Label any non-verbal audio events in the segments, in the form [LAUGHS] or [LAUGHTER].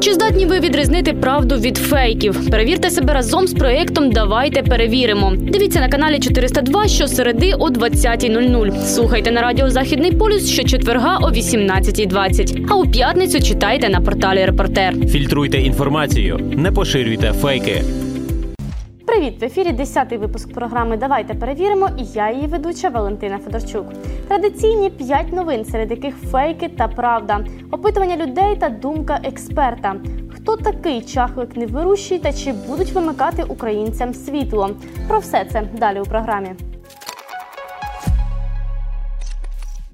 Чи здатні ви відрізнити правду від фейків? Перевірте себе разом з проєктом Давайте перевіримо. Дивіться на каналі 402 щосереди о 20.00. Слухайте на радіо Західний полюс щочетверга о 18.20. А у п'ятницю читайте на порталі Репортер. Фільтруйте інформацію, не поширюйте фейки. Привіт! В ефірі 10-й випуск програми Давайте перевіримо. І я її ведуча Валентина Федорчук. Традиційні 5 новин, серед яких фейки та правда, опитування людей та думка експерта. Хто такий чахлик невирущий та чи будуть вимикати українцям світло? Про все це далі у програмі.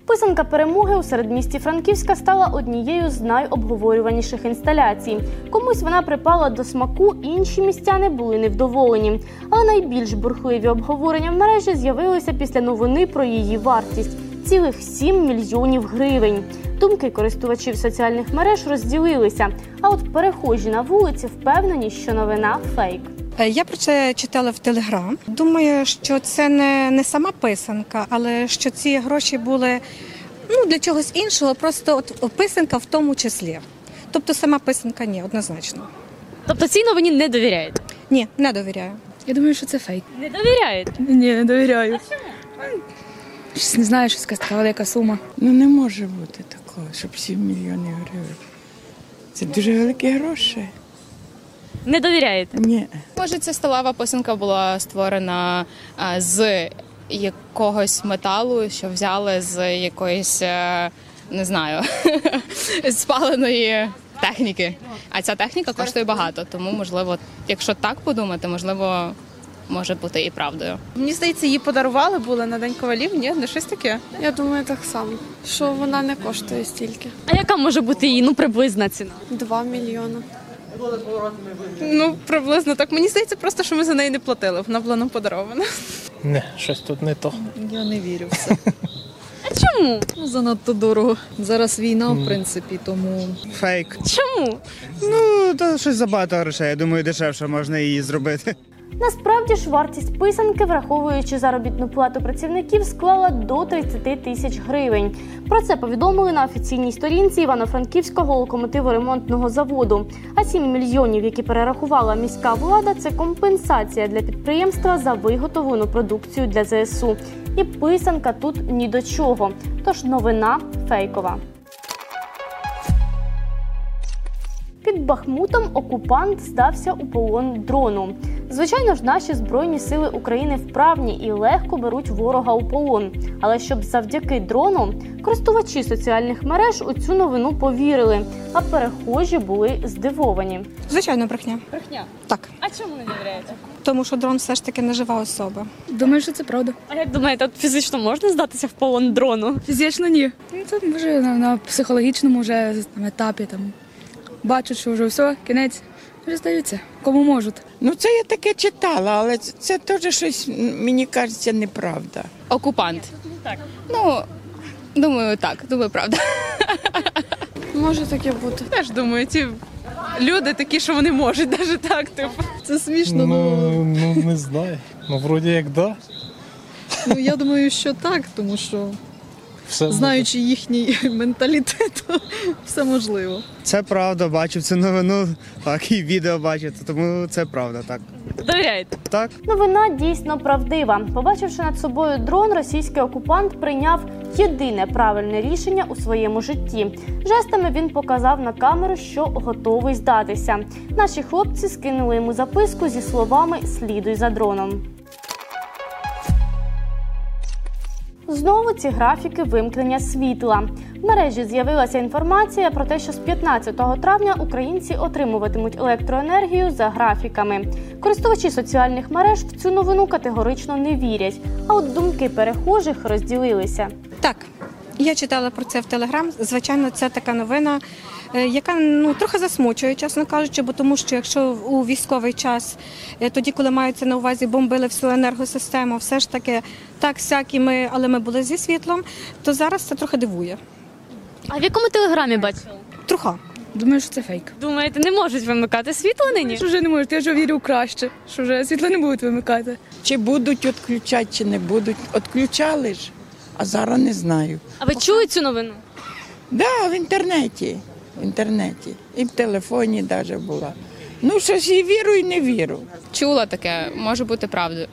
Писанка перемоги у середмісті Франківська стала однією з найобговорюваніших інсталяцій. Комусь вона припала до смаку, інші містяни були невдоволені. Але найбільш бурхливі обговорення в мережі з'явилися після новини про її вартість цілих 7 мільйонів гривень. Думки користувачів соціальних мереж розділилися. А от перехожі на вулиці впевнені, що новина фейк. Е, Я про це читала в Телеграм. Думаю, що це не, не сама писанка, але що ці гроші були ну, для чогось іншого, просто от писанка в тому числі. Тобто сама писанка ні, однозначно. Тобто цій новині не довіряєте? Ні, не довіряю. Я думаю, що це фейк. Не довіряєте? Ні, не довіряю. Щось не знаю, щось така велика сума. Ну не може бути такого, щоб 7 мільйонів гривень. Це дуже великі гроші. Не довіряєте? Ні. Може, ця сталева писанка була створена а, з якогось металу, що взяли з якоїсь, е, не знаю, [LAUGHS] спаленої техніки. А ця техніка коштує багато, тому можливо, якщо так подумати, можливо, може бути і правдою. Мені здається, її подарували були на День ковалів, ні? Не щось таке. Я думаю, так само, що вона не коштує стільки. А яка може бути її ну приблизна ціна? Два мільйони. Ну, приблизно так. Мені здається, просто що ми за неї не платили. Вона була нам подарована. Не, щось тут не то. Я не вірю в це. Чому? Ну, занадто дорого. Зараз війна, в принципі, тому Фейк. Чому? Ну, то щось забагато грошей. Я думаю, дешевше можна її зробити. Насправді ж вартість писанки, враховуючи заробітну плату працівників, склала до 30 тисяч гривень. Про це повідомили на офіційній сторінці Івано-Франківського локомотиворемонтного заводу. А 7 мільйонів, які перерахувала міська влада, це компенсація для підприємства за виготовлену продукцію для ЗСУ. І писанка тут ні до чого. Тож новина фейкова. Під Бахмутом окупант здався у полон дрону. Звичайно ж, наші збройні сили України вправні і легко беруть ворога у полон. Але щоб завдяки дрону користувачі соціальних мереж у цю новину повірили, а перехожі були здивовані. Звичайно, брехня. Брехня. Так. А чому не довіряєте? Тому що дрон все ж таки не жива особа. Думаю, що це правда. А як думаєте, от фізично можна здатися в полон дрону? Фізично ні. Ну, це може на, на психологічному вже там, етапі там бачать, що вже все, кінець. Вже здаються, кому можуть. Ну це я таке читала, але це, теж щось, мені кажеться, неправда. Окупант. Так. Ну, думаю, так, думаю, правда. Може таке бути. Теж думаю, ці люди такі, що вони можуть навіть так. Типу. це смішно. Ну, ну не знаю. Ну, вроді як да. ну я думаю, що так, тому що Все знаючи їхній [LAUGHS] менталітет, то [LAUGHS] все можливо. Це правда, бачив цю новину, так і відео бачив, тому це правда, так. Довіряєте? Так. Новина дійсно правдива. Побачивши над собою дрон, російський окупант прийняв єдине правильне рішення у своєму житті. Жестами він показав на камеру, що готовий здатися. Наші хлопці скинули йому записку зі словами Слідуй за дроном. Знову ці графіки вимкнення світла. В мережі з'явилася інформація про те, що з 15 травня українці отримуватимуть електроенергію за графіками. Користувачі соціальних мереж в цю новину категорично не вірять. А от думки перехожих розділилися. Так, я читала про це в Телеграм. Звичайно, це така новина, яка ну трохи засмучує, чесно кажучи, бо тому що якщо у військовий час, е, тоді, коли мається на увазі бомбили всю енергосистему, все ж таки так сяк і ми, але ми були зі світлом, то зараз це трохи дивує. А в якому телеграмі бачили? Труха. Думаю, що це фейк. Думаєте, не можуть вимикати світло нині? Що вже не можуть, я вже вірю краще, що вже світло не будуть вимикати. Чи будуть відключати, чи не будуть. Отключали ж, а зараз не знаю. А ви чули цю новину? Да, в інтернеті. В інтернеті. І в телефоні навіть була. Ну, щось і віру, і не віру. Чула таке, може бути правдою.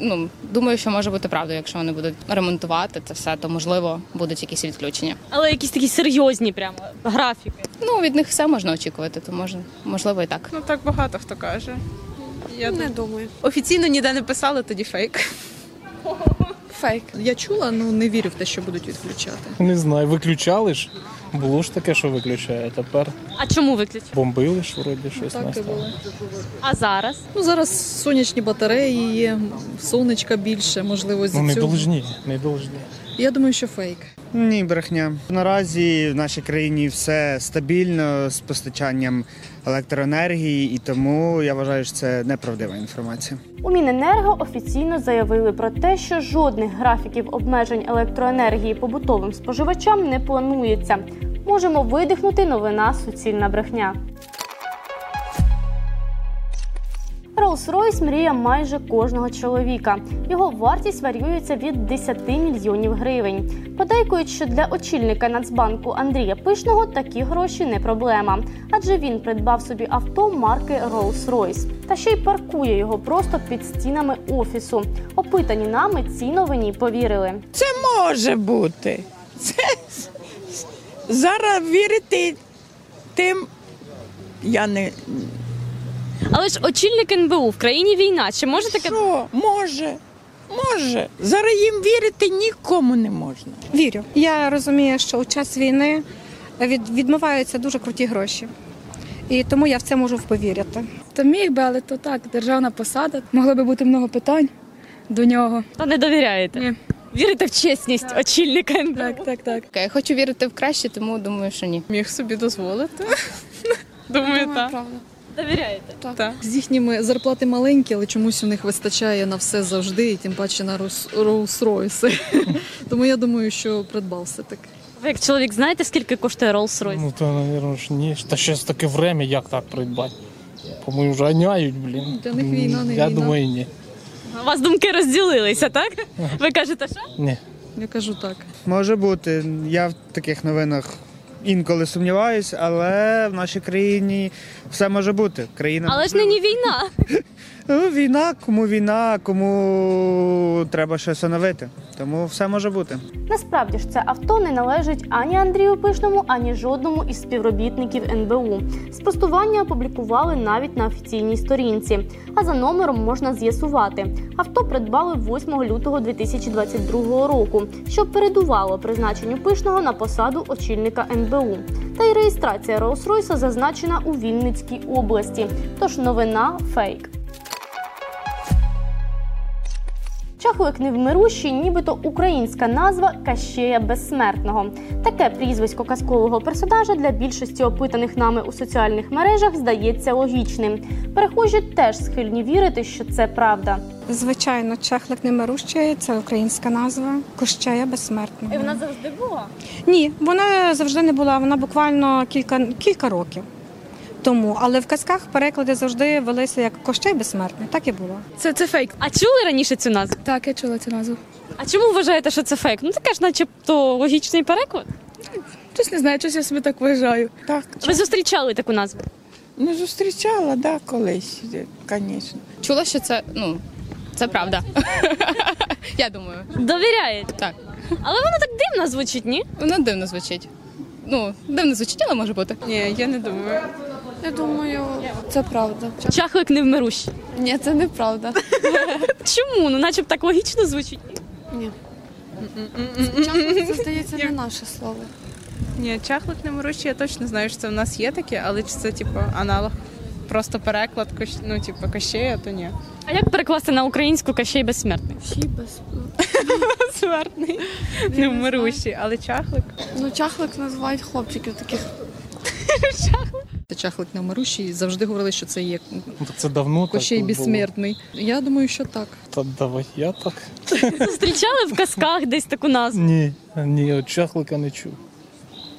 Ну, думаю, що може бути правдою, якщо вони будуть ремонтувати це все, то можливо будуть якісь відключення. Але якісь такі серйозні прямо графіки. Ну, від них все можна очікувати, то може, можливо і так. Ну так багато хто каже. Я Не дум- думаю. Офіційно ніде не писали, тоді фейк. Фейк. Я чула, ну не вірю в те, що будуть відключати. Не знаю, виключали ж. Було ж таке, що виключає. Тепер А чому виключили? бомбили ж вроді щось Так і настало. було. А зараз? Ну зараз сонячні батареї є, сонечка більше, можливо, Ну не цього. должні, не должні. Я думаю, що фейк. Ні, брехня. Наразі в нашій країні все стабільно з постачанням електроенергії, і тому я вважаю, що це неправдива інформація. У Міненерго офіційно заявили про те, що жодних графіків обмежень електроенергії побутовим споживачам не планується. Можемо видихнути новина суцільна брехня. Rolls-Royce – мрія майже кожного чоловіка. Його вартість варіюється від 10 мільйонів гривень. Подейкують, що для очільника Нацбанку Андрія Пишного такі гроші не проблема, адже він придбав собі авто марки Rolls-Royce. Та ще й паркує його просто під стінами офісу. Опитані нами цій новині повірили. Це може бути. Це зараз вірити тим. Я не Але ж очільник НБУ в країні війна. Чи може таке що може, може. Зараз їм вірити нікому не можна. Вірю. Я розумію, що у час війни від, відмиваються дуже круті гроші. І тому я в це можу повірити. Та міг би, але то так, державна посада. Могло би бути много питань до нього. Та не довіряєте? Ні. Вірите в чесність очільника НБУ? Так, так, так. Я хочу вірити в краще, тому думаю, що ні. Міг собі дозволити. Думаю, так. Правда. Довіряєте? Так. З їхніми зарплати маленькі, але чомусь у них вистачає на все завжди, і тим паче на Rolls-Royce. [LAUGHS] Тому я думаю, що придбав все таки. Ви як чоловік знаєте, скільки коштує Rolls-Royce? Ну то, мабуть, ж ні. Та ще таке время, як так придбати. По-моєму, вже ганяють, блін. Для них війна, не Я війна. думаю, ні. У вас думки розділилися, так? Ви кажете, що? Ні. Я кажу так. Може бути, я в таких новинах інколи сумніваюсь, але в нашій країні все може бути. Країна Але ж нині війна. Ну, війна, кому війна, кому треба щось оновити. Тому все може бути. Насправді ж це авто не належить ані Андрію Пишному, ані жодному із співробітників НБУ. Спростування опублікували навіть на офіційній сторінці. А за номером можна з'ясувати. Авто придбали 8 лютого 2022 року, що передувало призначенню Пишного на посаду очільника НБУ. Та й реєстрація Rolls-Royce зазначена у Вінницькій області. Тож новина фейк. Чахлик невмирущий, нібито українська назва Кащея Безсмертного. Таке прізвисько казкового персонажа для більшості опитаних нами у соціальних мережах здається логічним. Перехожі теж схильні вірити, що це правда. Звичайно, чахлик немирущий – це українська назва Кощея безсмертного. завжди була. Ні, вона завжди не була. Вона буквально кілька, кілька років тому. Але в казках переклади завжди велися як Кощей безсмертний. Так і було. Це, це фейк. А чули раніше цю назву? Так, я чула цю назву. А чому вважаєте, що це фейк? Ну таке ж, начебто, логічний переклад. Щось не знаю, щось я собі так вважаю. Так, Ви зустрічали таку назву? ну зустрічала, да, колись, звісно. Чула, що це, ну, це правда. [LAUGHS] Я думаю, Довіряєте? так. Але воно так дивно звучить, ні? Воно дивно звучить. Ну, дивно звучить, але може бути. Ні, я не думаю. Я думаю, це правда. Чахлик невмирущий. Ні, це неправда. Чому? Ну, начеб так логічно звучить. Ні. Чахлик, це здається не наше слово. Ні, чахлик не немирущий, я точно знаю, що це в нас є таке, але чи це типу аналог, просто переклад ну, типу, кощея, то ні. А як перекласти на українську Кащей безсмертний? Всі без... Смертний, невмирущий, але чахлик. Ну, чахлик називають хлопчиків таких. Це чахлик невмирущий, завжди говорили, що це є Ну, це давно Кощей так було. безсмертний. Я думаю, що так. Та давай я так. [LAUGHS] Зустрічали в казках десь таку назву? Ні, ні, от чахлика не чув.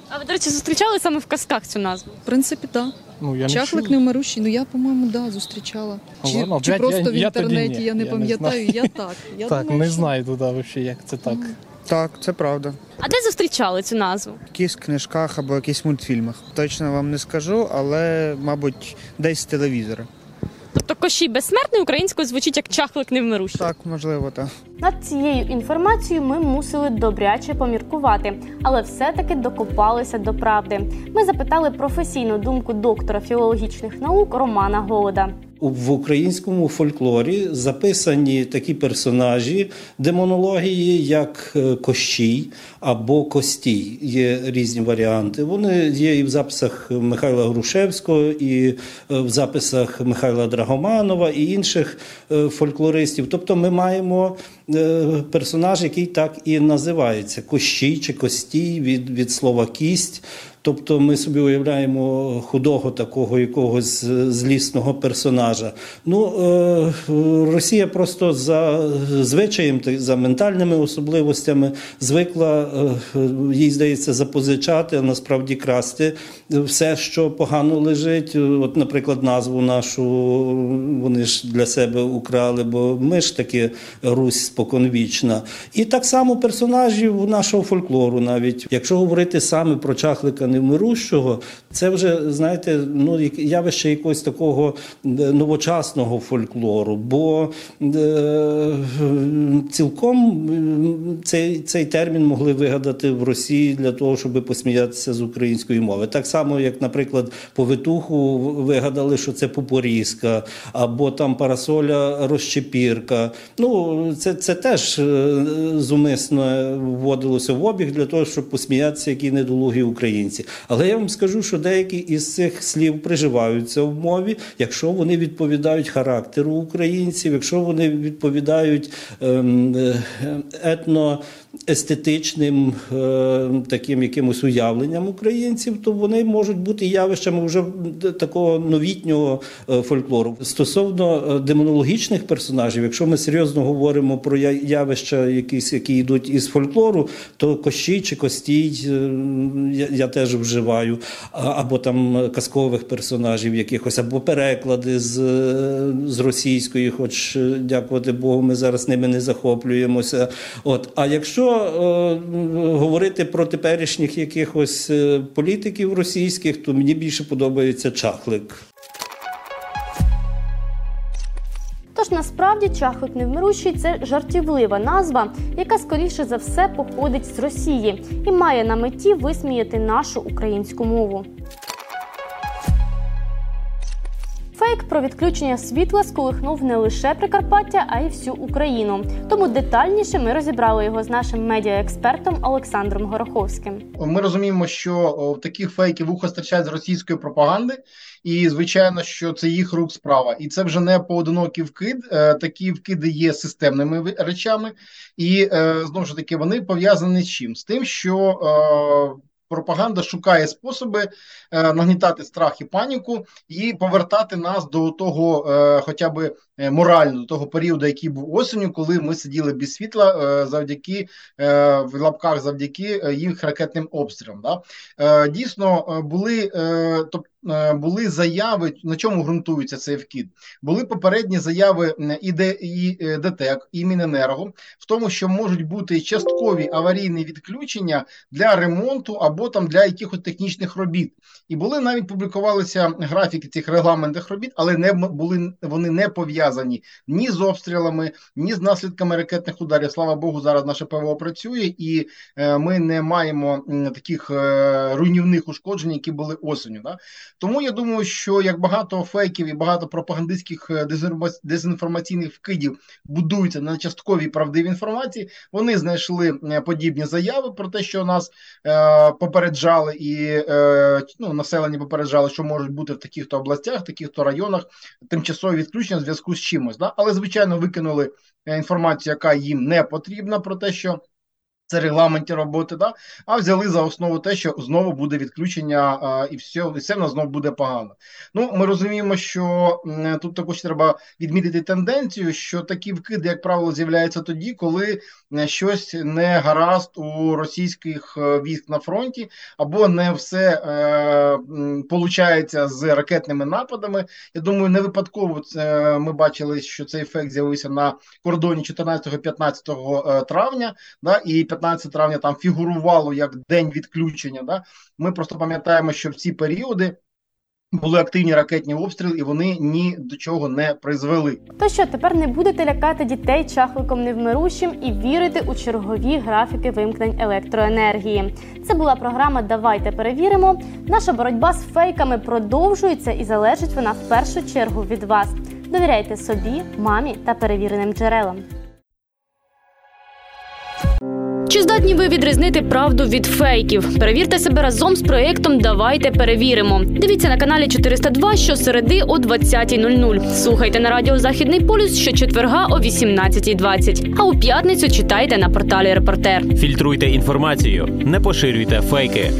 А ви, до речі, зустрічали саме в казках цю назву? В принципі, так. Ну, я не Чахлик чув. невмирущий, ну я, по-моєму, да, зустрічала. Ну, Чи, ладно, чи я- просто я- в я тоді інтернеті, ні, я не я не пам'ятаю, я так. [LAUGHS] Я так, думаю, не що- знаю туди взагалі, як це так. Так, це правда. А де зустрічали цю назву? В якихось книжках або якихось мультфільмах. Точно вам не скажу, але, мабуть, десь з телевізора. Тобто Кощій безсмертний українською звучить як чахлик невмирущий. Так, можливо, так. Над цією інформацією ми мусили добряче поміркувати, але все-таки докопалися до правди. Ми запитали професійну думку доктора філологічних наук Романа Голода. В українському фольклорі записані такі персонажі демонології, як е, Кощій або Костій. Є різні варіанти. Вони є і в записах Михайла Грушевського, і е, в записах Михайла Драгоманова і інших е, фольклористів. Тобто ми маємо персонаж, який так і називається Кощій чи Костій від, від слова кість. Тобто ми собі уявляємо худого такого якогось злісного персонажа. Ну, е, Росія просто за звичаєм, за ментальними особливостями звикла, е, їй здається, запозичати, а насправді красти все, що погано лежить. От, наприклад, назву нашу вони ж для себе украли, бо ми ж таки Русь споконвічна. І так само персонажів нашого фольклору, навіть якщо говорити саме про чахлика невмирущого, це вже знаєте, ну явище якогось такого е, новочасного фольклору. Бо е, цілком цей, цей термін могли вигадати в Росії для того, щоб посміятися з української мови. Так само, як, наприклад, повитуху вигадали, що це попорізка, або там парасоля розчепірка. Ну, це, це теж е, зумисно вводилося в обіг для того, щоб посміятися, які недолугі українці. Але я вам скажу, що деякі із цих слів приживаються в мові, якщо вони відповідають характеру українців, якщо вони відповідають ем, е, етно. Естетичним е, таким якимось уявленням українців, то вони можуть бути явищами вже такого новітнього е, фольклору. Стосовно е, демонологічних персонажів, якщо ми серйозно говоримо про явища, якісь, які йдуть із фольклору, то Кощій чи Костій е, я, я теж вживаю, або там казкових персонажів якихось, або переклади з, з російської, хоч е, дякувати Богу, ми зараз ними не захоплюємося. От, а якщо е, говорити про теперішніх якихось е, політиків російських, то мені більше подобається чахлик. Тож насправді чахлик невмирущий це жартівлива назва, яка скоріше за все походить з Росії і має на меті висміяти нашу українську мову. Фейк про відключення світла сколихнув не лише Прикарпаття, а й всю Україну. Тому детальніше ми розібрали його з нашим медіаекспертом Олександром Гороховським. Ми розуміємо, що о, таких фейків вуха стачать з російської пропаганди, і звичайно, що це їх рук справа. І це вже не поодинокий вкид. Е, Такі вкиди є системними речами, і е, знову ж таки вони пов'язані з чим? З тим, що е, пропаганда шукає способи е, нагнітати страх і паніку і повертати нас до того, е, хоча б е, морально, до того періоду, який був осінню, коли ми сиділи без світла завдяки в лапках завдяки їх ракетним обстрілам. Да? Дійсно, були, тоб- е, були заяви, на чому ґрунтується цей вкид. Були попередні заяви і, е, ДТЕК, і Міненерго в тому, що можуть бути часткові аварійні відключення для ремонту або там для якихось технічних робіт. І були навіть публікувалися графіки цих регламентних робіт, але не були вони не пов'язані ні з обстрілами, ні з наслідками ракетних ударів. Слава Богу, зараз наше ПВО працює, і е, ми не маємо таких е, руйнівних ушкоджень, які були осеню. Да? Тому я думаю, що як багато фейків і багато пропагандистських е, дезінформаційних вкидів будуються на частковій правдивій інформації, вони знайшли е, подібні заяви про те, що нас е, попереджали, і е, ну, населення попереджали, що можуть бути в таких-то областях, таких-то районах тимчасові відключення в зв'язку з чимось. Да? Але, звичайно, викинули е, інформацію, яка їм не потрібна, про те, що. Це регламенті роботи, да? а взяли за основу те, що знову буде відключення, а, і все, і все в нас знову буде погано. Ну, ми розуміємо, що тут також треба відмітити тенденцію, що такі вкиди, як правило, з'являються тоді, коли щось не гаразд у російських е, військ на фронті, або не все е, получається з ракетними нападами. Я думаю, не випадково це ми бачили, що цей ефект з'явився на кордоні 14-15 е, травня, да, і 15 травня там фігурувало як день відключення. Да? Ми просто пам'ятаємо, що в ці періоди були активні ракетні обстріли, і вони ні до чого не призвели. То що тепер не будете лякати дітей чахликом невмирущим і вірити у чергові графіки вимкнень електроенергії. Це була програма Давайте перевіримо. Наша боротьба з фейками продовжується і залежить вона в першу чергу від вас. Довіряйте собі, мамі та перевіреним джерелам. Чи здатні ви відрізнити правду від фейків? Перевірте себе разом з проєктом Давайте перевіримо. Дивіться на каналі 402 щосереди о 20.00. Слухайте на радіо Західний полюс щочетверга о 18.20. А у п'ятницю читайте на порталі Репортер. Фільтруйте інформацію, не поширюйте фейки.